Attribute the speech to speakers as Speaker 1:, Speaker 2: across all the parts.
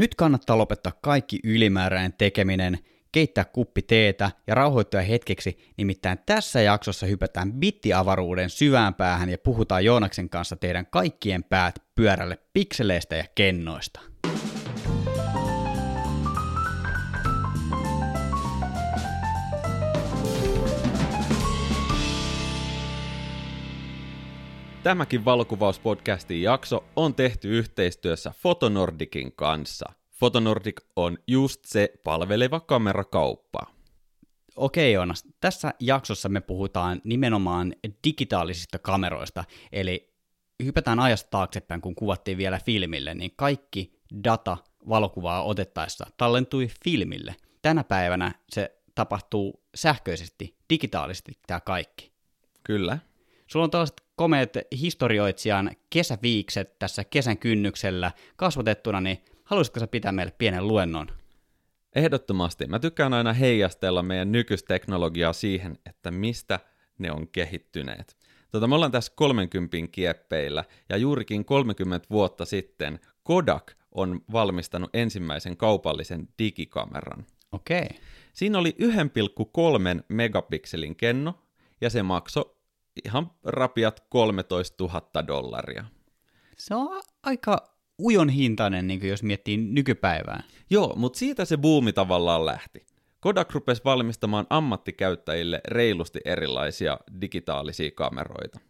Speaker 1: Nyt kannattaa lopettaa kaikki ylimääräinen tekeminen, keittää kuppi teetä ja rauhoittua hetkeksi, nimittäin tässä jaksossa hypätään bittiavaruuden syvään päähän ja puhutaan Joonaksen kanssa teidän kaikkien päät pyörälle pikseleistä ja kennoista.
Speaker 2: Tämäkin valokuvauspodcastin jakso on tehty yhteistyössä Fotonordikin kanssa. Fotonordic on just se palveleva kamerakauppa.
Speaker 1: Okei Joonas, tässä jaksossa me puhutaan nimenomaan digitaalisista kameroista, eli hypätään ajasta taaksepäin, kun kuvattiin vielä filmille, niin kaikki data valokuvaa otettaessa tallentui filmille. Tänä päivänä se tapahtuu sähköisesti, digitaalisesti tämä kaikki.
Speaker 2: Kyllä.
Speaker 1: Sulla on tällaiset komeet historioitsijan kesäviikset tässä kesän kynnyksellä kasvatettuna, niin haluaisitko sä pitää meille pienen luennon?
Speaker 2: Ehdottomasti. Mä tykkään aina heijastella meidän nykysteknologiaa siihen, että mistä ne on kehittyneet. Tota, me ollaan tässä 30 kieppeillä, ja juurikin 30 vuotta sitten Kodak on valmistanut ensimmäisen kaupallisen digikameran.
Speaker 1: Okei. Okay.
Speaker 2: Siinä oli 1,3 megapikselin kenno, ja se maksoi ihan rapiat 13 000 dollaria.
Speaker 1: Se on aika ujon hintainen, niin jos miettii nykypäivää.
Speaker 2: Joo, mutta siitä se buumi tavallaan lähti. Kodak rupesi valmistamaan ammattikäyttäjille reilusti erilaisia digitaalisia kameroita.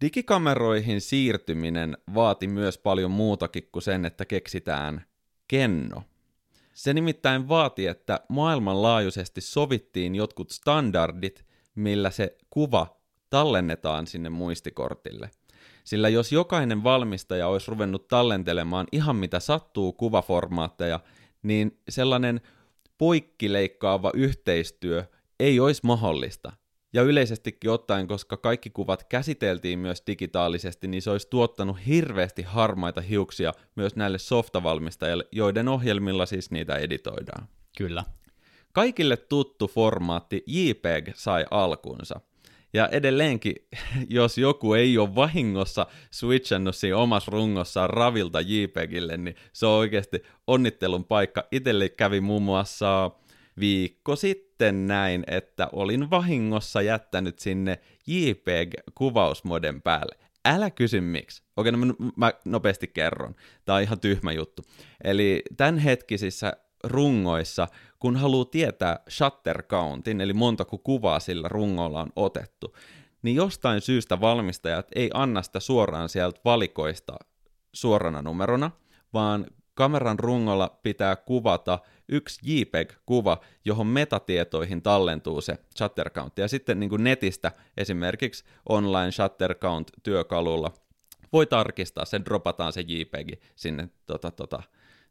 Speaker 2: Digikameroihin siirtyminen vaati myös paljon muutakin kuin sen, että keksitään kenno. Se nimittäin vaati, että maailmanlaajuisesti sovittiin jotkut standardit, millä se kuva tallennetaan sinne muistikortille. Sillä jos jokainen valmistaja olisi ruvennut tallentelemaan ihan mitä sattuu kuvaformaatteja, niin sellainen poikkileikkaava yhteistyö ei olisi mahdollista. Ja yleisestikin ottaen, koska kaikki kuvat käsiteltiin myös digitaalisesti, niin se olisi tuottanut hirveästi harmaita hiuksia myös näille softavalmistajille, joiden ohjelmilla siis niitä editoidaan.
Speaker 1: Kyllä.
Speaker 2: Kaikille tuttu formaatti JPEG sai alkunsa – ja edelleenkin, jos joku ei ole vahingossa switchannut siinä omassa rungossaan ravilta JPEGille, niin se on oikeasti onnittelun paikka. Itelle kävi muun muassa viikko sitten näin, että olin vahingossa jättänyt sinne JPEG-kuvausmoden päälle. Älä kysy miksi. Okei, no mä, nopeasti kerron. Tämä on ihan tyhmä juttu. Eli tämänhetkisissä rungoissa, kun haluaa tietää shutter countin, eli montako kuvaa sillä rungolla on otettu, niin jostain syystä valmistajat ei anna sitä suoraan sieltä valikoista suorana numerona, vaan kameran rungolla pitää kuvata yksi JPEG-kuva, johon metatietoihin tallentuu se shutter count. Ja sitten niin kuin netistä esimerkiksi online shutter count työkalulla voi tarkistaa, sen dropataan se JPEG sinne tota, tota,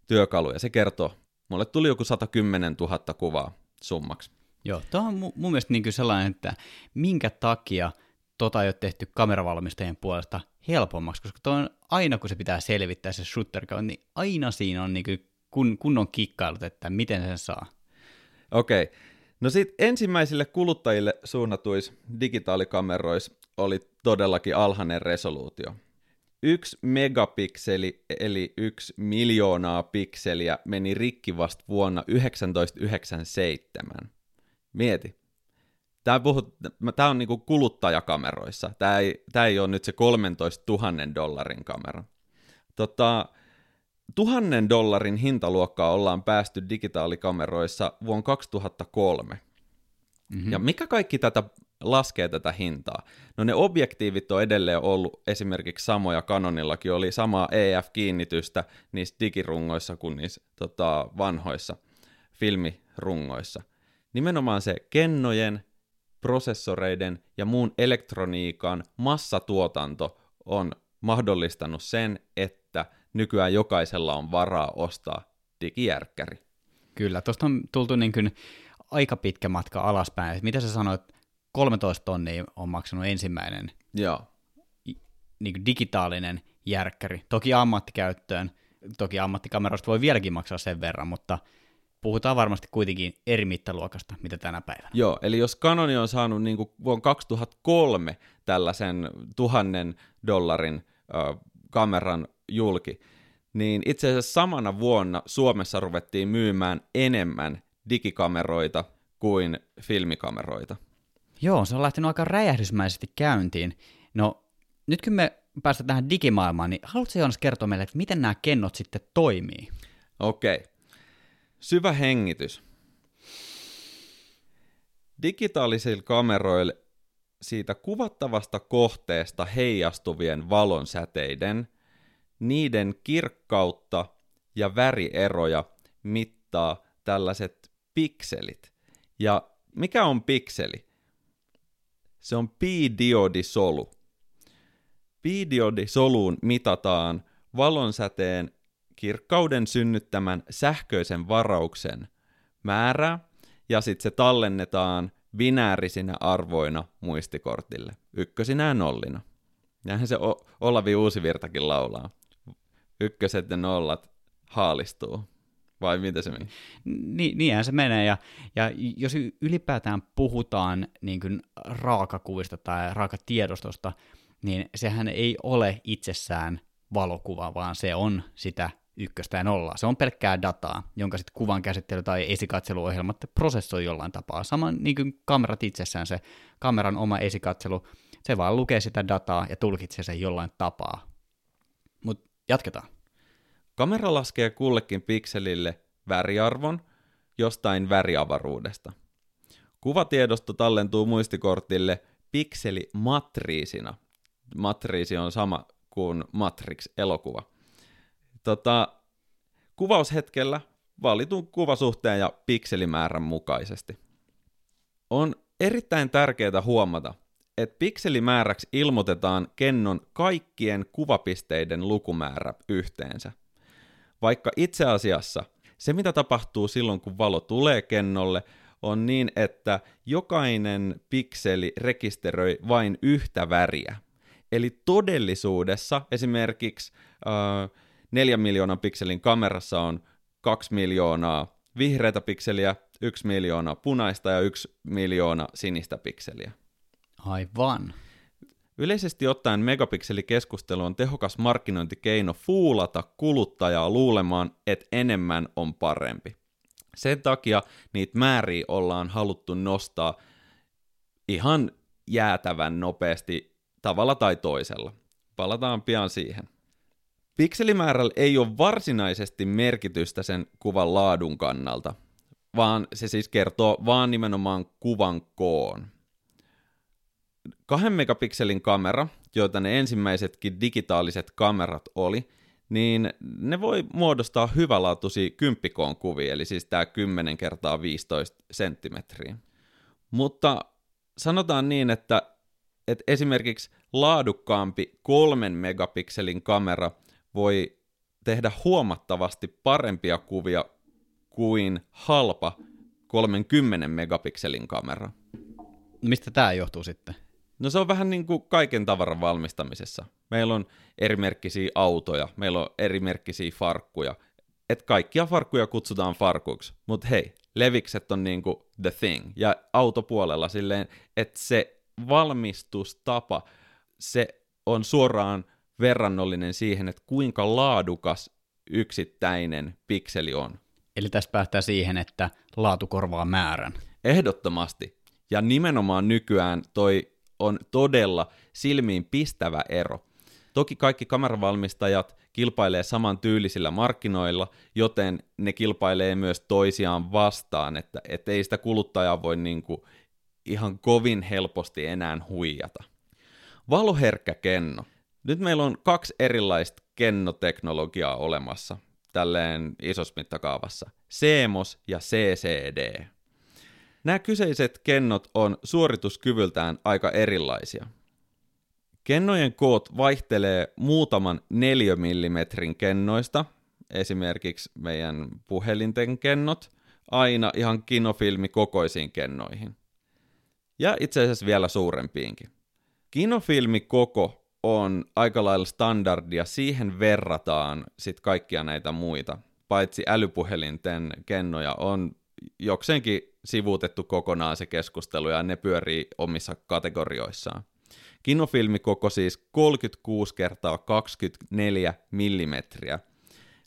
Speaker 2: työkaluun, ja se kertoo Mulle tuli joku 110 000 kuvaa summaksi.
Speaker 1: Joo, tuo on mun, mun mielestä niin sellainen, että minkä takia tota ei ole tehty kameravalmistajien puolesta helpommaksi, koska tuo on aina, kun se pitää selvittää se shooter niin aina siinä on niin kun, kunnon kikkailut, että miten sen saa.
Speaker 2: Okei. Okay. No sitten ensimmäisille kuluttajille suunnatuis digitaalikamerois oli todellakin alhainen resoluutio yksi megapikseli, eli yksi miljoonaa pikseliä, meni rikki vasta vuonna 1997. Mieti. Tämä, puhut, tämä on niinku kuluttajakameroissa. Tämä ei, tämä ei ole nyt se 13 000 dollarin kamera. Tota, tuhannen dollarin hintaluokkaa ollaan päästy digitaalikameroissa vuonna 2003. Mm-hmm. Ja mikä kaikki tätä laskee tätä hintaa. No ne objektiivit on edelleen ollut esimerkiksi samoja, Canonillakin oli samaa EF-kiinnitystä niissä digirungoissa kuin niissä tota, vanhoissa filmirungoissa. Nimenomaan se kennojen, prosessoreiden ja muun elektroniikan massatuotanto on mahdollistanut sen, että nykyään jokaisella on varaa ostaa digijärkkäri.
Speaker 1: Kyllä, tuosta on tultu niin kuin aika pitkä matka alaspäin. Mitä sä sanoit 13 tonnia on maksanut ensimmäinen
Speaker 2: Joo.
Speaker 1: Niin kuin digitaalinen järkkäri. Toki ammattikäyttöön, toki ammattikamerosta voi vieläkin maksaa sen verran, mutta puhutaan varmasti kuitenkin eri mittaluokasta, mitä tänä päivänä.
Speaker 2: Joo, eli jos Canon on saanut niin kuin vuonna 2003 tällaisen tuhannen dollarin ö, kameran julki, niin itse asiassa samana vuonna Suomessa ruvettiin myymään enemmän digikameroita kuin filmikameroita.
Speaker 1: Joo, se on lähtenyt aika räjähdysmäisesti käyntiin. No, nyt kun me päästään tähän digimaailmaan, niin haluatko Joonas kertoa meille, että miten nämä kennot sitten toimii?
Speaker 2: Okei. Syvä hengitys. Digitaalisilla kameroilla siitä kuvattavasta kohteesta heijastuvien valonsäteiden, niiden kirkkautta ja värieroja mittaa tällaiset pikselit. Ja mikä on pikseli? Se on pi-diodisolu. Pi-diodisoluun mitataan valonsäteen kirkkauden synnyttämän sähköisen varauksen määrää, ja sitten se tallennetaan binäärisinä arvoina muistikortille, ykkösinä ja nollina. Näinhän se o- Olavi Uusivirtakin laulaa. Ykköset ja nollat haalistuu. Vai mitä se meni?
Speaker 1: Ni, niinhän se menee, ja, ja jos ylipäätään puhutaan niin kuin raakakuvista tai raakatiedostosta, niin sehän ei ole itsessään valokuva, vaan se on sitä ykköstä ja nollaa. Se on pelkkää dataa, jonka sitten kuvan käsittely tai esikatseluohjelmat prosessoi jollain tapaa. Sama niin kuin kamerat itsessään, se kameran oma esikatselu, se vaan lukee sitä dataa ja tulkitsee sen jollain tapaa. Mutta jatketaan.
Speaker 2: Kamera laskee kullekin pikselille väriarvon jostain väriavaruudesta. Kuvatiedosto tallentuu muistikortille pikselimatriisina. Matriisi on sama kuin Matrix-elokuva. Tota, kuvaushetkellä valitun kuvasuhteen ja pikselimäärän mukaisesti. On erittäin tärkeää huomata, että pikselimääräksi ilmoitetaan kennon kaikkien kuvapisteiden lukumäärä yhteensä. Vaikka itse asiassa se, mitä tapahtuu silloin, kun valo tulee kennolle, on niin, että jokainen pikseli rekisteröi vain yhtä väriä. Eli todellisuudessa esimerkiksi äh, 4 miljoonan pikselin kamerassa on 2 miljoonaa vihreitä pikseliä, 1 miljoonaa punaista ja 1 miljoona sinistä pikseliä.
Speaker 1: Aivan.
Speaker 2: Yleisesti ottaen megapikselikeskustelu on tehokas markkinointikeino fuulata kuluttajaa luulemaan, että enemmän on parempi. Sen takia niitä määriä ollaan haluttu nostaa ihan jäätävän nopeasti tavalla tai toisella. Palataan pian siihen. Pikselimäärällä ei ole varsinaisesti merkitystä sen kuvan laadun kannalta, vaan se siis kertoo vaan nimenomaan kuvan koon. Kahden megapikselin kamera, joita ne ensimmäisetkin digitaaliset kamerat oli, niin ne voi muodostaa hyvälaatuisia kymppikoon kuvia, eli siis tämä 10 kertaa 15 senttimetriä. Mutta sanotaan niin, että, että esimerkiksi laadukkaampi kolmen megapikselin kamera voi tehdä huomattavasti parempia kuvia kuin halpa 30 megapikselin kamera.
Speaker 1: Mistä tämä johtuu sitten?
Speaker 2: No se on vähän niin kuin kaiken tavaran valmistamisessa. Meillä on erimerkkisiä autoja, meillä on erimerkkisiä farkkuja. Et kaikkia farkkuja kutsutaan farkuiksi, mutta hei, levikset on niin kuin the thing. Ja autopuolella silleen, että se valmistustapa, se on suoraan verrannollinen siihen, että kuinka laadukas yksittäinen pikseli on.
Speaker 1: Eli tästä päästään siihen, että laatu korvaa määrän.
Speaker 2: Ehdottomasti. Ja nimenomaan nykyään toi on todella silmiin pistävä ero. Toki kaikki kameravalmistajat kilpailee saman tyylisillä markkinoilla, joten ne kilpailee myös toisiaan vastaan, että et ei sitä kuluttajaa voi niinku ihan kovin helposti enää huijata. Valoherkkä kenno. Nyt meillä on kaksi erilaista kennoteknologiaa olemassa tälleen isossa mittakaavassa. CMOS ja CCD. Nämä kyseiset kennot on suorituskyvyltään aika erilaisia. Kennojen koot vaihtelee muutaman 4 mm kennoista, esimerkiksi meidän puhelinten kennot, aina ihan kinofilmi kokoisiin kennoihin. Ja itse asiassa vielä suurempiinkin. Kinofilmi koko on aika lailla standardia, siihen verrataan sit kaikkia näitä muita. Paitsi älypuhelinten kennoja on jokseenkin sivuutettu kokonaan se keskustelu ja ne pyörii omissa kategorioissaan. Kinofilmi koko siis 36 kertaa 24 millimetriä.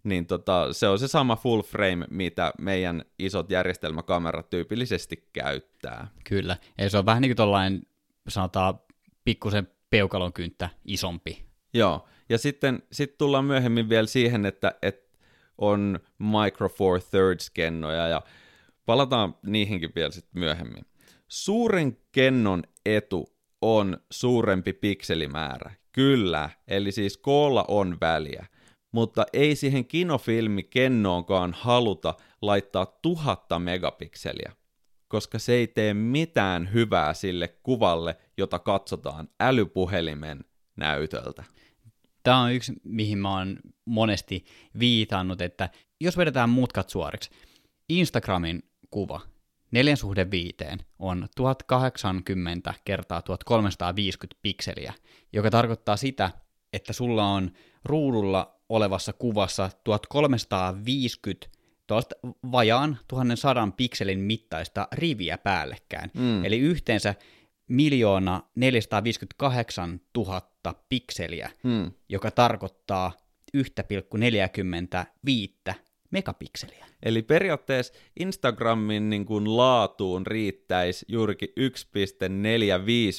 Speaker 2: niin tota, se on se sama full frame, mitä meidän isot järjestelmäkamerat tyypillisesti käyttää.
Speaker 1: Kyllä, eli se on vähän niin kuin tollainen, sanotaan, pikkusen peukalon kynttä isompi.
Speaker 2: Joo, ja sitten sit tullaan myöhemmin vielä siihen, että, että on Micro Four Thirds kennoja, ja palataan niihinkin vielä sitten myöhemmin. Suuren kennon etu on suurempi pikselimäärä. Kyllä, eli siis koolla on väliä. Mutta ei siihen kinofilmi kennoonkaan haluta laittaa tuhatta megapikseliä, koska se ei tee mitään hyvää sille kuvalle, jota katsotaan älypuhelimen näytöltä.
Speaker 1: Tämä on yksi, mihin mä oon monesti viitannut, että jos vedetään mutkat suoriksi, Instagramin kuva neljän suhde viiteen on 1080 kertaa 1350 pikseliä, joka tarkoittaa sitä, että sulla on ruudulla olevassa kuvassa 1350 tuosta vajaan 1100 pikselin mittaista riviä päällekkäin. Mm. Eli yhteensä miljoona 458 000 pikseliä, mm. joka tarkoittaa 1,45 megapikseliä.
Speaker 2: Eli periaatteessa Instagramin niin kuin laatuun riittäisi juurikin 1,45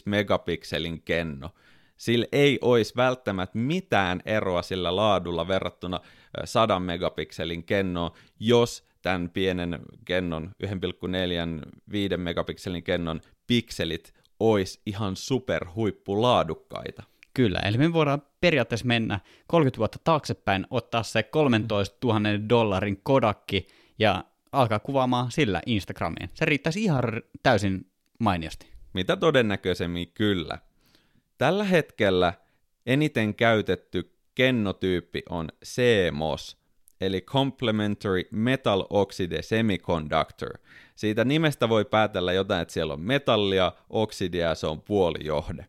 Speaker 2: megapikselin kenno. Sillä ei olisi välttämättä mitään eroa sillä laadulla verrattuna 100 megapikselin kennoon, jos tämän pienen kennon, 1,45 megapikselin kennon pikselit olisi ihan superhuippulaadukkaita.
Speaker 1: Kyllä, eli me voidaan periaatteessa mennä 30 vuotta taaksepäin, ottaa se 13 000 dollarin kodakki ja alkaa kuvaamaan sillä Instagramiin. Se riittäisi ihan täysin mainiosti.
Speaker 2: Mitä todennäköisemmin kyllä. Tällä hetkellä eniten käytetty kennotyyppi on CMOS, eli Complementary Metal Oxide Semiconductor. Siitä nimestä voi päätellä jotain, että siellä on metallia, oksidia ja se on puolijohde.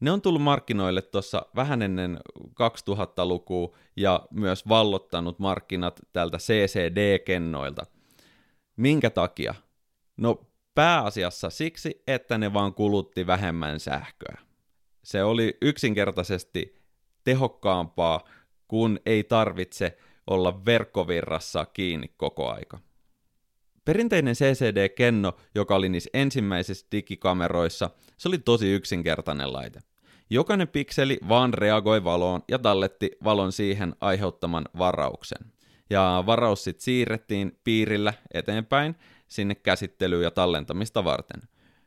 Speaker 2: Ne on tullut markkinoille tuossa vähän ennen 2000-lukua ja myös vallottanut markkinat tältä CCD-kennoilta. Minkä takia? No pääasiassa siksi, että ne vaan kulutti vähemmän sähköä. Se oli yksinkertaisesti tehokkaampaa, kun ei tarvitse olla verkkovirrassa kiinni koko aika. Perinteinen CCD-kenno, joka oli niissä ensimmäisissä digikameroissa, se oli tosi yksinkertainen laite. Jokainen pikseli vaan reagoi valoon ja talletti valon siihen aiheuttaman varauksen. Ja varaus sitten siirrettiin piirillä eteenpäin sinne käsittelyyn ja tallentamista varten.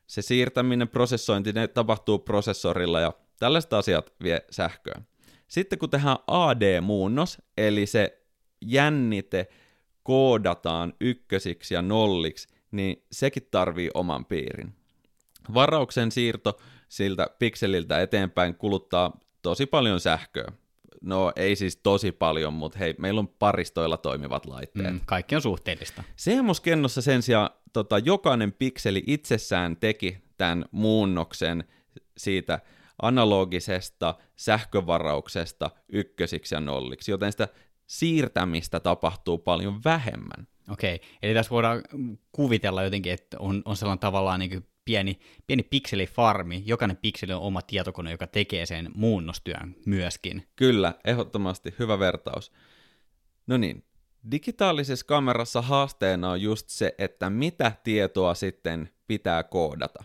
Speaker 2: Se siirtäminen, prosessointi, ne tapahtuu prosessorilla ja tällaiset asiat vie sähköä. Sitten kun tehdään AD-muunnos, eli se jännite koodataan ykkösiksi ja nolliksi, niin sekin tarvii oman piirin. Varauksen siirto siltä pikseliltä eteenpäin kuluttaa tosi paljon sähköä. No ei siis tosi paljon, mutta hei, meillä on paristoilla toimivat laitteet. Mm,
Speaker 1: kaikki on suhteellista.
Speaker 2: CMOS-kennossa sen sijaan tota, jokainen pikseli itsessään teki tämän muunnoksen siitä analogisesta sähkövarauksesta ykkösiksi ja nolliksi, joten sitä siirtämistä tapahtuu paljon vähemmän.
Speaker 1: Okei, eli tässä voidaan kuvitella jotenkin, että on, on sellainen tavallaan niin pieni, pieni pikselifarmi. Jokainen pikseli on oma tietokone, joka tekee sen muunnostyön myöskin.
Speaker 2: Kyllä, ehdottomasti hyvä vertaus. No niin, digitaalisessa kamerassa haasteena on just se, että mitä tietoa sitten pitää koodata.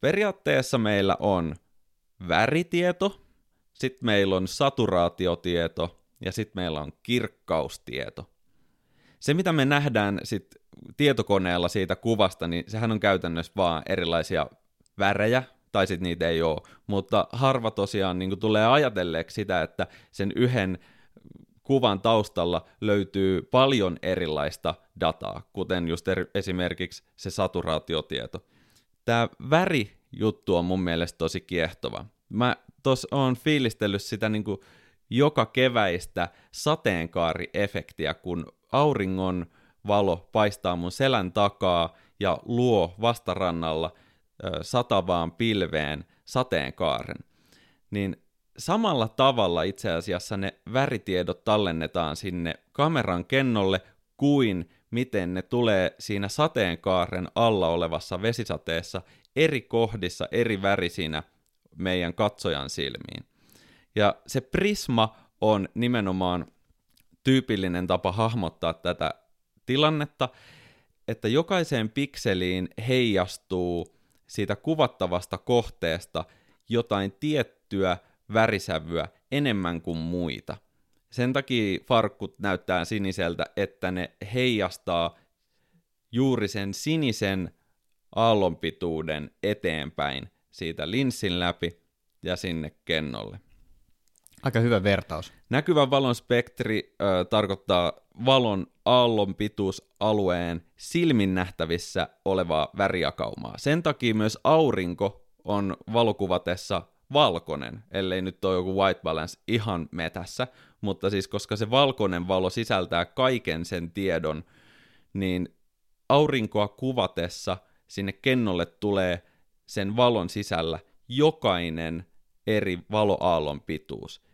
Speaker 2: Periaatteessa meillä on väritieto, sitten meillä on saturaatiotieto ja sitten meillä on kirkkaustieto. Se, mitä me nähdään sit tietokoneella siitä kuvasta, niin sehän on käytännössä vaan erilaisia värejä, tai sitten niitä ei ole, mutta harva tosiaan niin tulee ajatelleeksi sitä, että sen yhden kuvan taustalla löytyy paljon erilaista dataa, kuten just er- esimerkiksi se saturaatiotieto. Tämä värijuttu on mun mielestä tosi kiehtova. Mä tos on fiilistellyt sitä niin joka keväistä sateenkaariefektiä, kun auringon valo paistaa mun selän takaa ja luo vastarannalla satavaan pilveen sateenkaaren. Niin samalla tavalla itse asiassa ne väritiedot tallennetaan sinne kameran kennolle kuin miten ne tulee siinä sateenkaaren alla olevassa vesisateessa eri kohdissa eri värisinä meidän katsojan silmiin. Ja se prisma on nimenomaan tyypillinen tapa hahmottaa tätä tilannetta, että jokaiseen pikseliin heijastuu siitä kuvattavasta kohteesta jotain tiettyä värisävyä enemmän kuin muita. Sen takia farkkut näyttää siniseltä, että ne heijastaa juuri sen sinisen aallonpituuden eteenpäin siitä linssin läpi ja sinne kennolle.
Speaker 1: Aika hyvä vertaus.
Speaker 2: Näkyvän valon spektri ö, tarkoittaa valon aallon pituusalueen silmin nähtävissä olevaa värijakaumaa. Sen takia myös aurinko on valokuvatessa valkoinen, ellei nyt ole joku white balance ihan metässä, mutta siis koska se valkoinen valo sisältää kaiken sen tiedon, niin aurinkoa kuvatessa sinne kennolle tulee sen valon sisällä jokainen eri valoaallon pituus.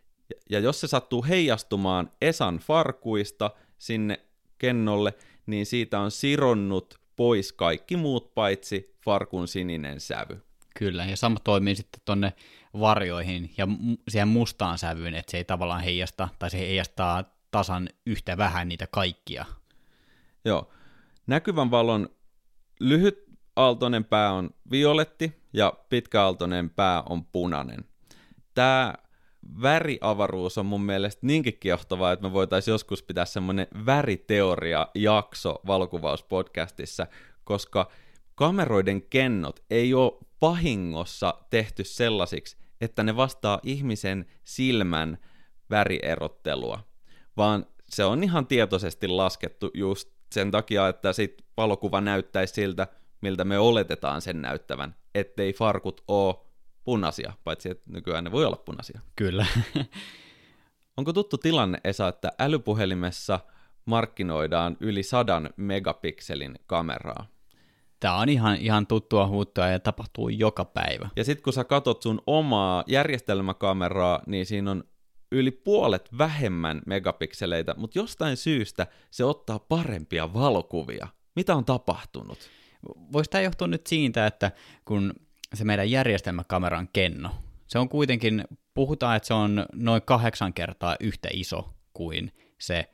Speaker 2: Ja jos se sattuu heijastumaan Esan farkuista sinne kennolle, niin siitä on sironnut pois kaikki muut paitsi farkun sininen sävy.
Speaker 1: Kyllä, ja sama toimii sitten tonne varjoihin ja siihen mustaan sävyyn, että se ei tavallaan heijasta, tai se heijastaa tasan yhtä vähän niitä kaikkia.
Speaker 2: Joo. Näkyvän valon lyhyt aaltoinen pää on violetti ja pitkäaaltoinen pää on punainen. Tämä väriavaruus on mun mielestä niinkin kiehtovaa, että me voitaisiin joskus pitää semmoinen väriteoria-jakso valokuvauspodcastissa, koska kameroiden kennot ei ole vahingossa tehty sellaisiksi, että ne vastaa ihmisen silmän värierottelua, vaan se on ihan tietoisesti laskettu just sen takia, että sit valokuva näyttäisi siltä, miltä me oletetaan sen näyttävän, ettei farkut ole punaisia, paitsi että nykyään ne voi olla punaisia.
Speaker 1: Kyllä.
Speaker 2: Onko tuttu tilanne, Esa, että älypuhelimessa markkinoidaan yli sadan megapikselin kameraa?
Speaker 1: Tämä on ihan, ihan tuttua huuttoa ja tapahtuu joka päivä.
Speaker 2: Ja sitten kun sä katot sun omaa järjestelmäkameraa, niin siinä on yli puolet vähemmän megapikseleitä, mutta jostain syystä se ottaa parempia valokuvia. Mitä on tapahtunut?
Speaker 1: Voisi tämä johtua nyt siitä, että kun se meidän järjestelmäkameran kenno, se on kuitenkin, puhutaan, että se on noin kahdeksan kertaa yhtä iso kuin se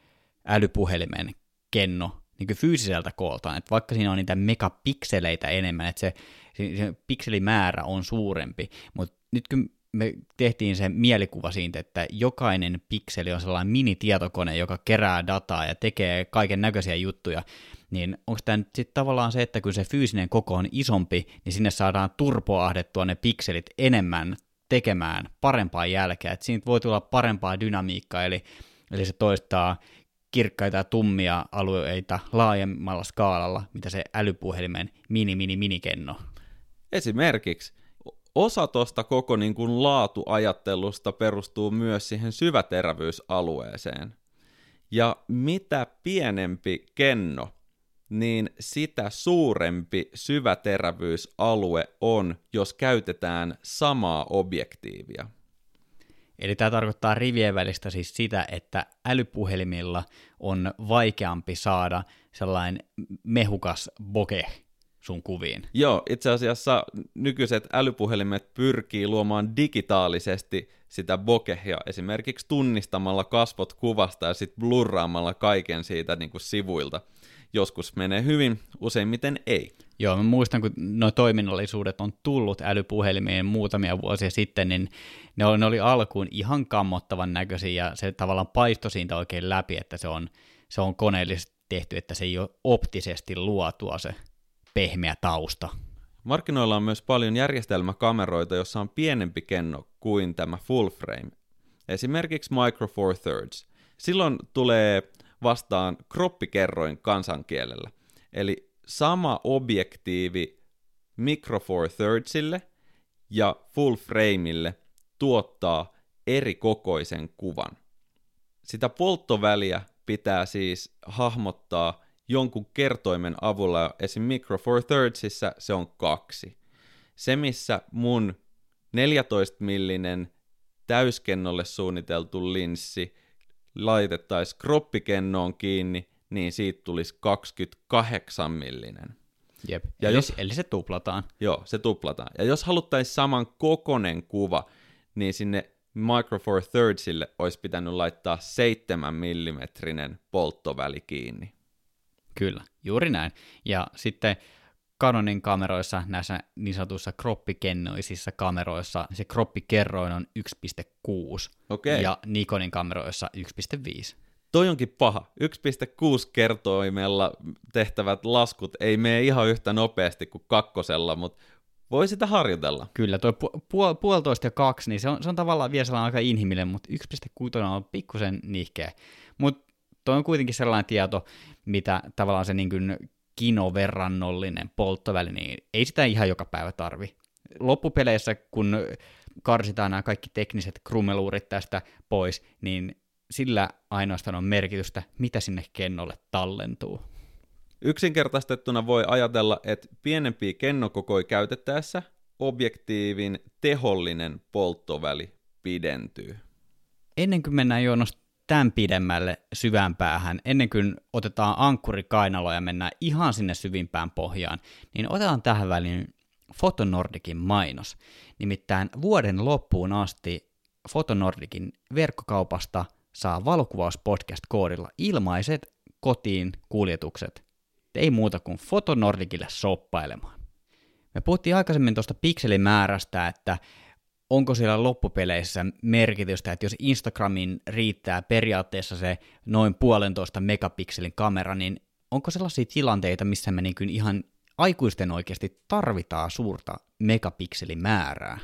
Speaker 1: älypuhelimen kenno niin kuin fyysiseltä kooltaan, että vaikka siinä on niitä megapikseleitä enemmän, että se, se pikselimäärä on suurempi, mutta nyt kun me tehtiin se mielikuva siitä, että jokainen pikseli on sellainen mini-tietokone, joka kerää dataa ja tekee kaiken näköisiä juttuja, niin onko tämä nyt sitten tavallaan se, että kun se fyysinen koko on isompi, niin sinne saadaan turpoahdettua ne pikselit enemmän tekemään parempaa jälkeä, että siitä voi tulla parempaa dynamiikkaa, eli, eli se toistaa kirkkaita ja tummia alueita laajemmalla skaalalla, mitä se älypuhelimen mini-mini-minikenno.
Speaker 2: Esimerkiksi osa tuosta koko niin kuin laatuajattelusta perustuu myös siihen syväterävyysalueeseen. Ja mitä pienempi kenno, niin sitä suurempi syväterävyysalue on, jos käytetään samaa objektiivia.
Speaker 1: Eli tämä tarkoittaa rivien välistä siis sitä, että älypuhelimilla on vaikeampi saada sellainen mehukas bokeh sun kuviin.
Speaker 2: Joo, itse asiassa nykyiset älypuhelimet pyrkii luomaan digitaalisesti sitä bokehia esimerkiksi tunnistamalla kasvot kuvasta ja sitten blurraamalla kaiken siitä niin kuin sivuilta. Joskus menee hyvin, useimmiten ei.
Speaker 1: Joo, mä muistan, kun nuo toiminnallisuudet on tullut älypuhelimiin muutamia vuosia sitten, niin ne oli, ne oli alkuun ihan kammottavan näköisiä ja se tavallaan paistoi siitä oikein läpi, että se on, se on koneellisesti tehty, että se ei ole optisesti luotua se pehmeä tausta.
Speaker 2: Markkinoilla on myös paljon järjestelmäkameroita, jossa on pienempi kenno kuin tämä full frame. Esimerkiksi Micro Four Thirds. Silloin tulee vastaan kroppikerroin kansankielellä. Eli sama objektiivi Micro Four Thirdsille ja full frameille tuottaa eri kokoisen kuvan. Sitä polttoväliä pitää siis hahmottaa jonkun kertoimen avulla, esim. Micro Four Thirdsissa se on kaksi. Se, missä mun 14 millinen täyskennolle suunniteltu linssi laitettaisiin kroppikennoon kiinni, niin siitä tulisi 28 millinen.
Speaker 1: Jep, ja eli, jos, eli se tuplataan.
Speaker 2: Joo, se tuplataan. Ja jos haluttaisiin saman kokonen kuva, niin sinne Micro Four Thirdsille olisi pitänyt laittaa 7 mm polttoväli kiinni.
Speaker 1: Kyllä, juuri näin. Ja sitten Canonin kameroissa, näissä niin sanotuissa kroppikennoisissa kameroissa, se kroppikerroin on 1.6.
Speaker 2: Okei.
Speaker 1: Ja Nikonin kameroissa 1.5.
Speaker 2: Toi onkin paha. 1.6 kertoimella tehtävät laskut ei mene ihan yhtä nopeasti kuin kakkosella, mutta voi sitä harjoitella.
Speaker 1: Kyllä, tuo pu- pu- puolitoista ja kaksi, niin se on, se on tavallaan vielä sellainen aika inhimillinen, mutta 1.6 on pikkusen nihkeä. Mutta tuo on kuitenkin sellainen tieto, mitä tavallaan se niin kuin kinoverrannollinen polttoväli, niin ei sitä ihan joka päivä tarvi. Loppupeleissä, kun karsitaan nämä kaikki tekniset krummeluurit tästä pois, niin sillä ainoastaan on merkitystä, mitä sinne kennolle tallentuu.
Speaker 2: Yksinkertaistettuna voi ajatella, että pienempiä kennokokoja käytettäessä objektiivin tehollinen polttoväli pidentyy.
Speaker 1: Ennen kuin mennään Joonas tämän pidemmälle syvään päähän, ennen kuin otetaan ankkuri kainalo ja mennään ihan sinne syvimpään pohjaan, niin otetaan tähän väliin Fotonordikin mainos. Nimittäin vuoden loppuun asti Fotonordikin verkkokaupasta saa valokuvauspodcast-koodilla ilmaiset kotiin kuljetukset. Ei muuta kuin Fotonordikille soppailemaan. Me puhuttiin aikaisemmin tuosta pikselimäärästä, että onko siellä loppupeleissä merkitystä, että jos Instagramin riittää periaatteessa se noin puolentoista megapikselin kamera, niin onko sellaisia tilanteita, missä me niin ihan aikuisten oikeasti tarvitaan suurta megapikselimäärää?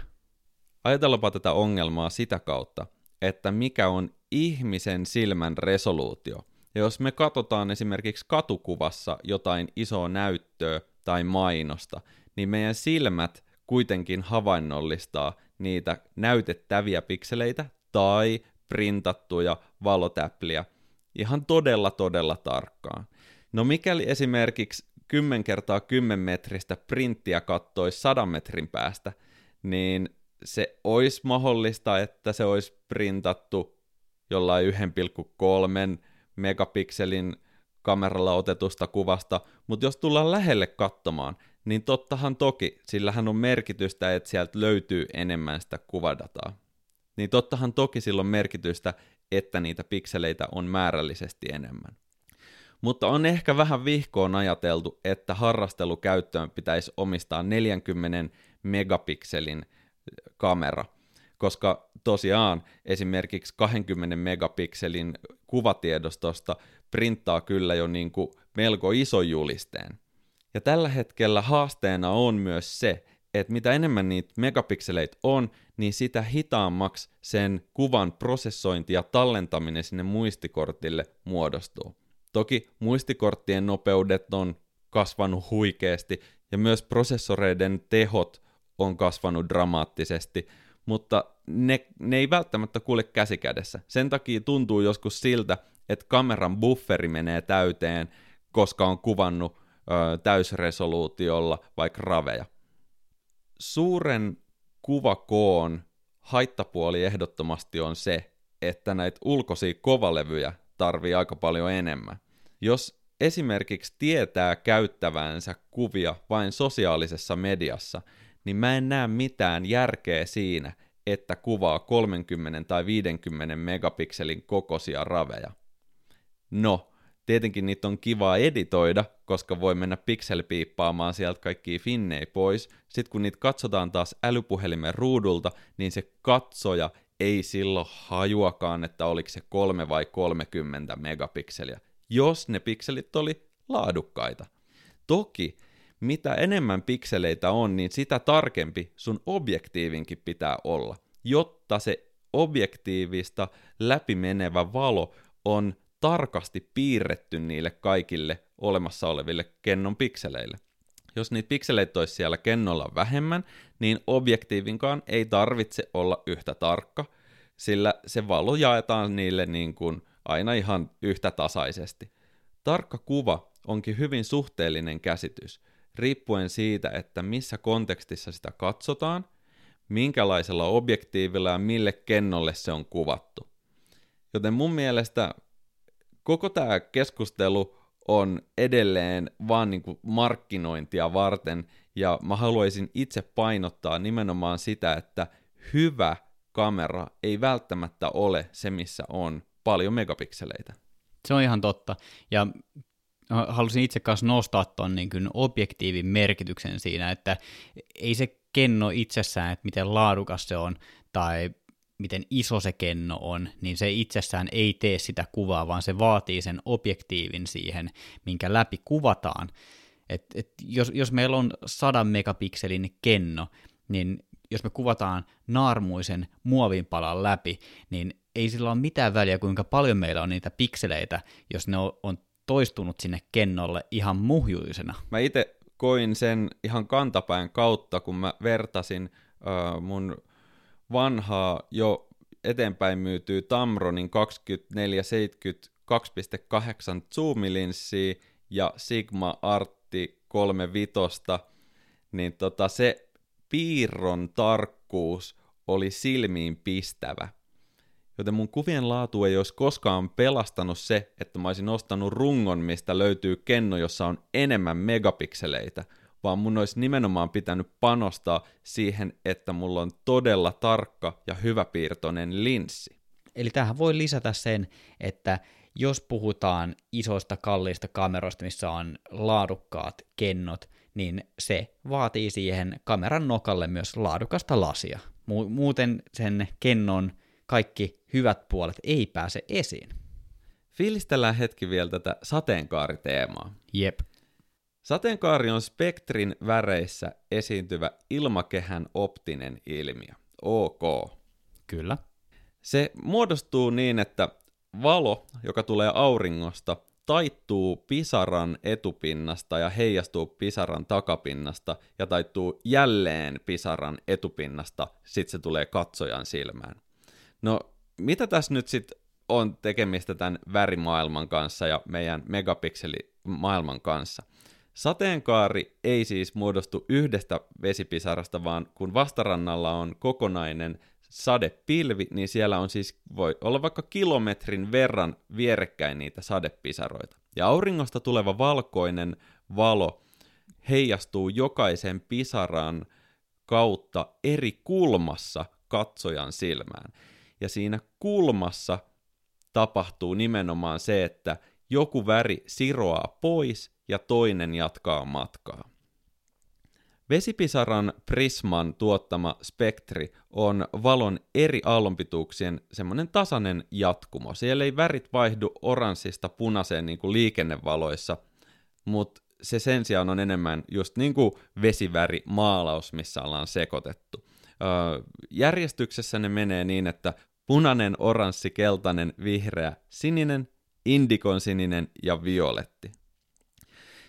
Speaker 2: Ajatellaanpa tätä ongelmaa sitä kautta, että mikä on ihmisen silmän resoluutio. Ja jos me katsotaan esimerkiksi katukuvassa jotain isoa näyttöä tai mainosta, niin meidän silmät kuitenkin havainnollistaa niitä näytettäviä pikseleitä tai printattuja valotäpliä ihan todella todella tarkkaan. No mikäli esimerkiksi 10 kertaa 10 metristä printtiä kattoisi 100 metrin päästä, niin se olisi mahdollista, että se olisi printattu jollain 1,3 megapikselin kameralla otetusta kuvasta, mutta jos tullaan lähelle katsomaan, niin tottahan toki, sillähän on merkitystä, että sieltä löytyy enemmän sitä kuvadataa. Niin tottahan toki sillä on merkitystä, että niitä pikseleitä on määrällisesti enemmän. Mutta on ehkä vähän vihkoon ajateltu, että harrastelukäyttöön pitäisi omistaa 40 megapikselin kamera, koska tosiaan esimerkiksi 20 megapikselin kuvatiedostosta printtaa kyllä jo niin kuin melko iso julisteen. Ja tällä hetkellä haasteena on myös se, että mitä enemmän niitä megapikseleitä on, niin sitä hitaammaksi sen kuvan prosessointi ja tallentaminen sinne muistikortille muodostuu. Toki muistikorttien nopeudet on kasvanut huikeasti ja myös prosessoreiden tehot on kasvanut dramaattisesti, mutta ne, ne ei välttämättä kuule käsikädessä. Sen takia tuntuu joskus siltä, että kameran bufferi menee täyteen, koska on kuvannut täysresoluutiolla vaikka raveja. Suuren kuvakoon haittapuoli ehdottomasti on se, että näitä ulkoisia kovalevyjä tarvii aika paljon enemmän. Jos esimerkiksi tietää käyttävänsä kuvia vain sosiaalisessa mediassa, niin mä en näe mitään järkeä siinä, että kuvaa 30 tai 50 megapikselin kokoisia raveja. No, tietenkin niitä on kiva editoida, koska voi mennä pikselpiippaamaan sieltä kaikki finnei pois. Sitten kun niitä katsotaan taas älypuhelimen ruudulta, niin se katsoja ei silloin hajuakaan, että oliko se 3 vai 30 megapikseliä, jos ne pikselit oli laadukkaita. Toki, mitä enemmän pikseleitä on, niin sitä tarkempi sun objektiivinkin pitää olla, jotta se objektiivista läpimenevä valo on tarkasti piirretty niille kaikille olemassa oleville kennon pikseleille. Jos niitä pikseleitä olisi siellä kennolla vähemmän, niin objektiivinkaan ei tarvitse olla yhtä tarkka, sillä se valo jaetaan niille niin kuin aina ihan yhtä tasaisesti. Tarkka kuva onkin hyvin suhteellinen käsitys, riippuen siitä, että missä kontekstissa sitä katsotaan, minkälaisella objektiivilla ja mille kennolle se on kuvattu. Joten mun mielestä koko tämä keskustelu on edelleen vaan niin kuin markkinointia varten, ja mä haluaisin itse painottaa nimenomaan sitä, että hyvä kamera ei välttämättä ole se, missä on paljon megapikseleitä.
Speaker 1: Se on ihan totta. Ja halusin itse kanssa nostaa tuon niin objektiivin merkityksen siinä, että ei se kenno itsessään, että miten laadukas se on, tai miten iso se kenno on, niin se itsessään ei tee sitä kuvaa, vaan se vaatii sen objektiivin siihen, minkä läpi kuvataan. Et, et jos, jos meillä on 100 megapikselin kenno, niin jos me kuvataan naarmuisen muovinpalan läpi, niin ei sillä ole mitään väliä, kuinka paljon meillä on niitä pikseleitä, jos ne on, toistunut sinne kennolle ihan muhjuisena.
Speaker 2: Mä itse koin sen ihan kantapään kautta, kun mä vertasin uh, mun vanhaa jo eteenpäin myytyy Tamronin 2470 2.8 zoom-linssiä ja Sigma Artti 35, niin tota, se piirron tarkkuus oli silmiin pistävä. Joten mun kuvien laatu ei olisi koskaan pelastanut se, että mä olisin ostanut rungon, mistä löytyy kenno, jossa on enemmän megapikseleitä, vaan mun olisi nimenomaan pitänyt panostaa siihen, että mulla on todella tarkka ja hyväpiirtoinen linssi.
Speaker 1: Eli tähän voi lisätä sen, että jos puhutaan isoista kalliista kameroista, missä on laadukkaat kennot, niin se vaatii siihen kameran nokalle myös laadukasta lasia. Muuten sen kennon kaikki hyvät puolet ei pääse esiin.
Speaker 2: Fiilistellään hetki vielä tätä sateenkaariteemaa.
Speaker 1: Jep.
Speaker 2: Sateenkaari on spektrin väreissä esiintyvä ilmakehän optinen ilmiö. OK.
Speaker 1: Kyllä.
Speaker 2: Se muodostuu niin, että valo, joka tulee auringosta, taittuu pisaran etupinnasta ja heijastuu pisaran takapinnasta ja taittuu jälleen pisaran etupinnasta, sitten se tulee katsojan silmään. No, mitä tässä nyt sitten on tekemistä tämän värimaailman kanssa ja meidän megapikselimaailman kanssa? Sateenkaari ei siis muodostu yhdestä vesipisarasta, vaan kun vastarannalla on kokonainen sadepilvi, niin siellä on siis, voi olla vaikka kilometrin verran vierekkäin niitä sadepisaroita. Ja auringosta tuleva valkoinen valo heijastuu jokaisen pisaran kautta eri kulmassa katsojan silmään. Ja siinä kulmassa tapahtuu nimenomaan se, että joku väri siroaa pois ja toinen jatkaa matkaa. Vesipisaran prisman tuottama spektri on valon eri aallonpituuksien semmoinen tasainen jatkumo. Siellä ei värit vaihdu oranssista punaiseen niin kuin liikennevaloissa, mutta se sen sijaan on enemmän just niin kuin vesiväri maalaus, missä ollaan sekoitettu. Öö, järjestyksessä ne menee niin, että punainen, oranssi, keltainen, vihreä, sininen, indikon sininen ja violetti.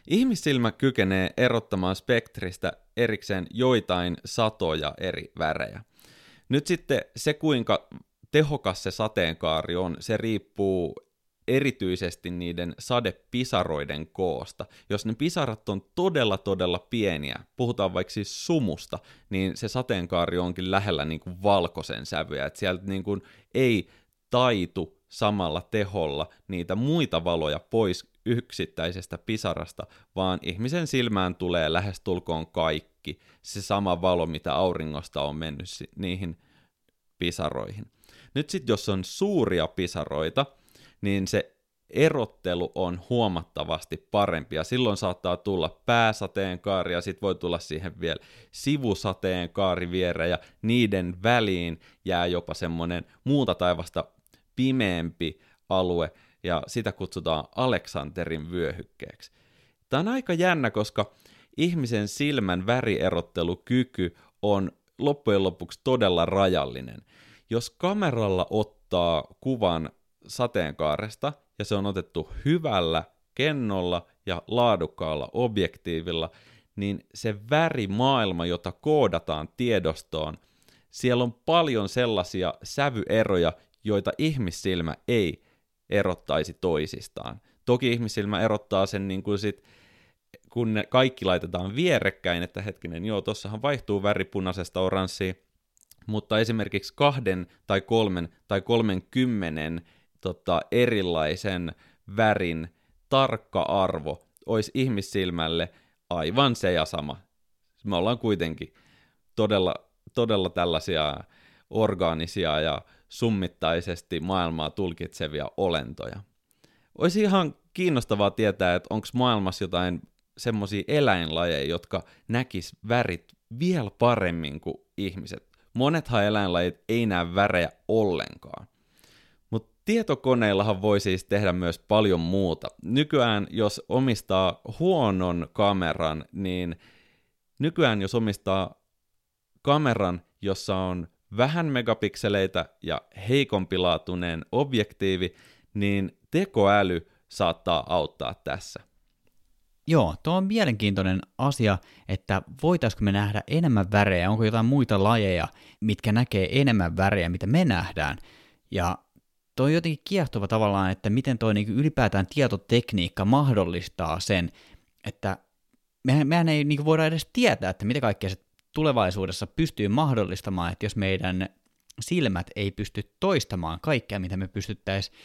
Speaker 2: Ihmissilmä kykenee erottamaan spektristä erikseen joitain satoja eri värejä. Nyt sitten se, kuinka tehokas se sateenkaari on, se riippuu erityisesti niiden sadepisaroiden koosta. Jos ne pisarat on todella todella pieniä, puhutaan vaikka siis sumusta, niin se sateenkaari onkin lähellä niin kuin valkoisen sävyjä, että sieltä niin kuin ei taitu samalla teholla niitä muita valoja pois yksittäisestä pisarasta, vaan ihmisen silmään tulee lähestulkoon kaikki, se sama valo, mitä auringosta on mennyt niihin pisaroihin. Nyt sitten, jos on suuria pisaroita, niin se erottelu on huomattavasti parempi, ja silloin saattaa tulla pääsateenkaari, ja sitten voi tulla siihen vielä sivusateenkaari viereen, ja niiden väliin jää jopa semmoinen muuta taivasta pimeämpi alue, ja sitä kutsutaan Aleksanterin vyöhykkeeksi. Tämä on aika jännä, koska ihmisen silmän värierottelukyky on loppujen lopuksi todella rajallinen. Jos kameralla ottaa kuvan sateenkaaresta ja se on otettu hyvällä kennolla ja laadukkaalla objektiivilla, niin se värimaailma, jota koodataan tiedostoon, siellä on paljon sellaisia sävyeroja, joita ihmissilmä ei erottaisi toisistaan. Toki ihmissilmä erottaa sen niin kuin sit, kun ne kaikki laitetaan vierekkäin, että hetkinen, joo, tossahan vaihtuu väri punaisesta oranssiin, mutta esimerkiksi kahden tai kolmen tai kolmenkymmenen tota, erilaisen värin tarkka arvo olisi ihmissilmälle aivan se ja sama. Me ollaan kuitenkin todella, todella tällaisia orgaanisia ja summittaisesti maailmaa tulkitsevia olentoja. Olisi ihan kiinnostavaa tietää, että onko maailmassa jotain semmoisia eläinlajeja, jotka näkis värit vielä paremmin kuin ihmiset. Monethan eläinlajit ei näe värejä ollenkaan. Mutta tietokoneillahan voi siis tehdä myös paljon muuta. Nykyään, jos omistaa huonon kameran, niin nykyään jos omistaa kameran, jossa on vähän megapikseleitä ja heikompilaatuinen objektiivi, niin tekoäly saattaa auttaa tässä.
Speaker 1: Joo, tuo on mielenkiintoinen asia, että voitaisiko me nähdä enemmän värejä, onko jotain muita lajeja, mitkä näkee enemmän värejä, mitä me nähdään. Ja tuo on jotenkin kiehtova tavallaan, että miten tuo niin ylipäätään tietotekniikka mahdollistaa sen, että mehän, mehän ei niin voida edes tietää, että mitä kaikkea se tulevaisuudessa pystyy mahdollistamaan, että jos meidän silmät ei pysty toistamaan kaikkea, mitä me pystyttäisiin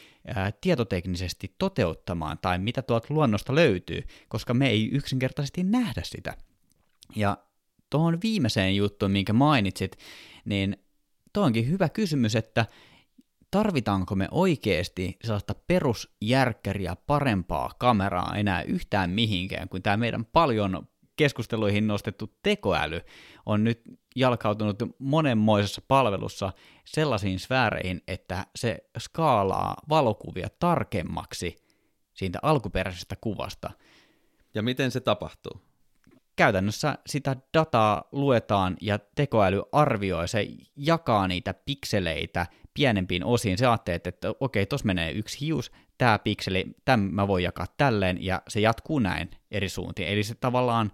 Speaker 1: tietoteknisesti toteuttamaan tai mitä tuolta luonnosta löytyy, koska me ei yksinkertaisesti nähdä sitä. Ja tuohon viimeiseen juttuun, minkä mainitsit, niin tuo onkin hyvä kysymys, että tarvitaanko me oikeasti sellaista perusjärkkäriä parempaa kameraa enää yhtään mihinkään, kun tämä meidän paljon keskusteluihin nostettu tekoäly on nyt jalkautunut monenmoisessa palvelussa sellaisiin sfääreihin, että se skaalaa valokuvia tarkemmaksi siitä alkuperäisestä kuvasta.
Speaker 2: Ja miten se tapahtuu?
Speaker 1: Käytännössä sitä dataa luetaan ja tekoäly arvioi, se jakaa niitä pikseleitä pienempiin osiin. Se ajattelee, että okei, tuossa menee yksi hius, tämä pikseli, tämän mä voin jakaa tälleen, ja se jatkuu näin eri suuntiin. Eli se tavallaan,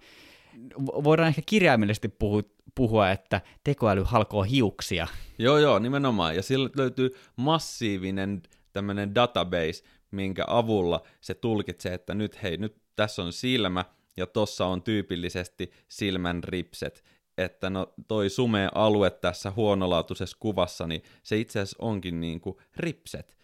Speaker 1: voidaan ehkä kirjaimellisesti puhua, puhua että tekoäly halkoo hiuksia.
Speaker 2: Joo, joo, nimenomaan. Ja sillä löytyy massiivinen tämmöinen database, minkä avulla se tulkitsee, että nyt hei, nyt tässä on silmä, ja tossa on tyypillisesti silmän ripset, että no toi sumea alue tässä huonolaatuisessa kuvassa, niin se itse asiassa onkin niin kuin ripset.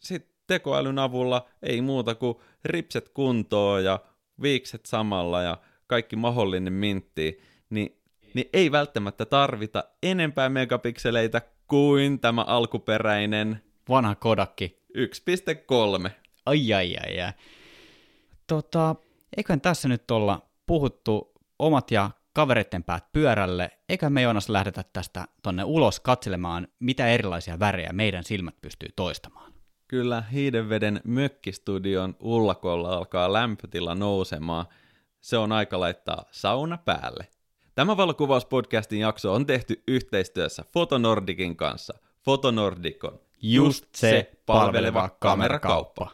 Speaker 2: Sitten tekoälyn avulla ei muuta kuin ripset kuntoon ja viikset samalla ja kaikki mahdollinen mintti, niin, niin ei välttämättä tarvita enempää megapikseleitä kuin tämä alkuperäinen
Speaker 1: vanha Kodakki
Speaker 2: 1.3.
Speaker 1: Ai ai ai ai. Tota, eiköhän tässä nyt olla puhuttu omat ja kavereiden päät pyörälle, eikä me Joonas lähdetä tästä tonne ulos katselemaan, mitä erilaisia värejä meidän silmät pystyy toistamaan.
Speaker 2: Kyllä Hiidenveden mökkistudion ullakolla alkaa lämpötila nousemaan. Se on aika laittaa sauna päälle. Tämä valokuvauspodcastin jakso on tehty yhteistyössä Fotonordikin kanssa. Fotonordic on
Speaker 1: just se palveleva kamerakauppa.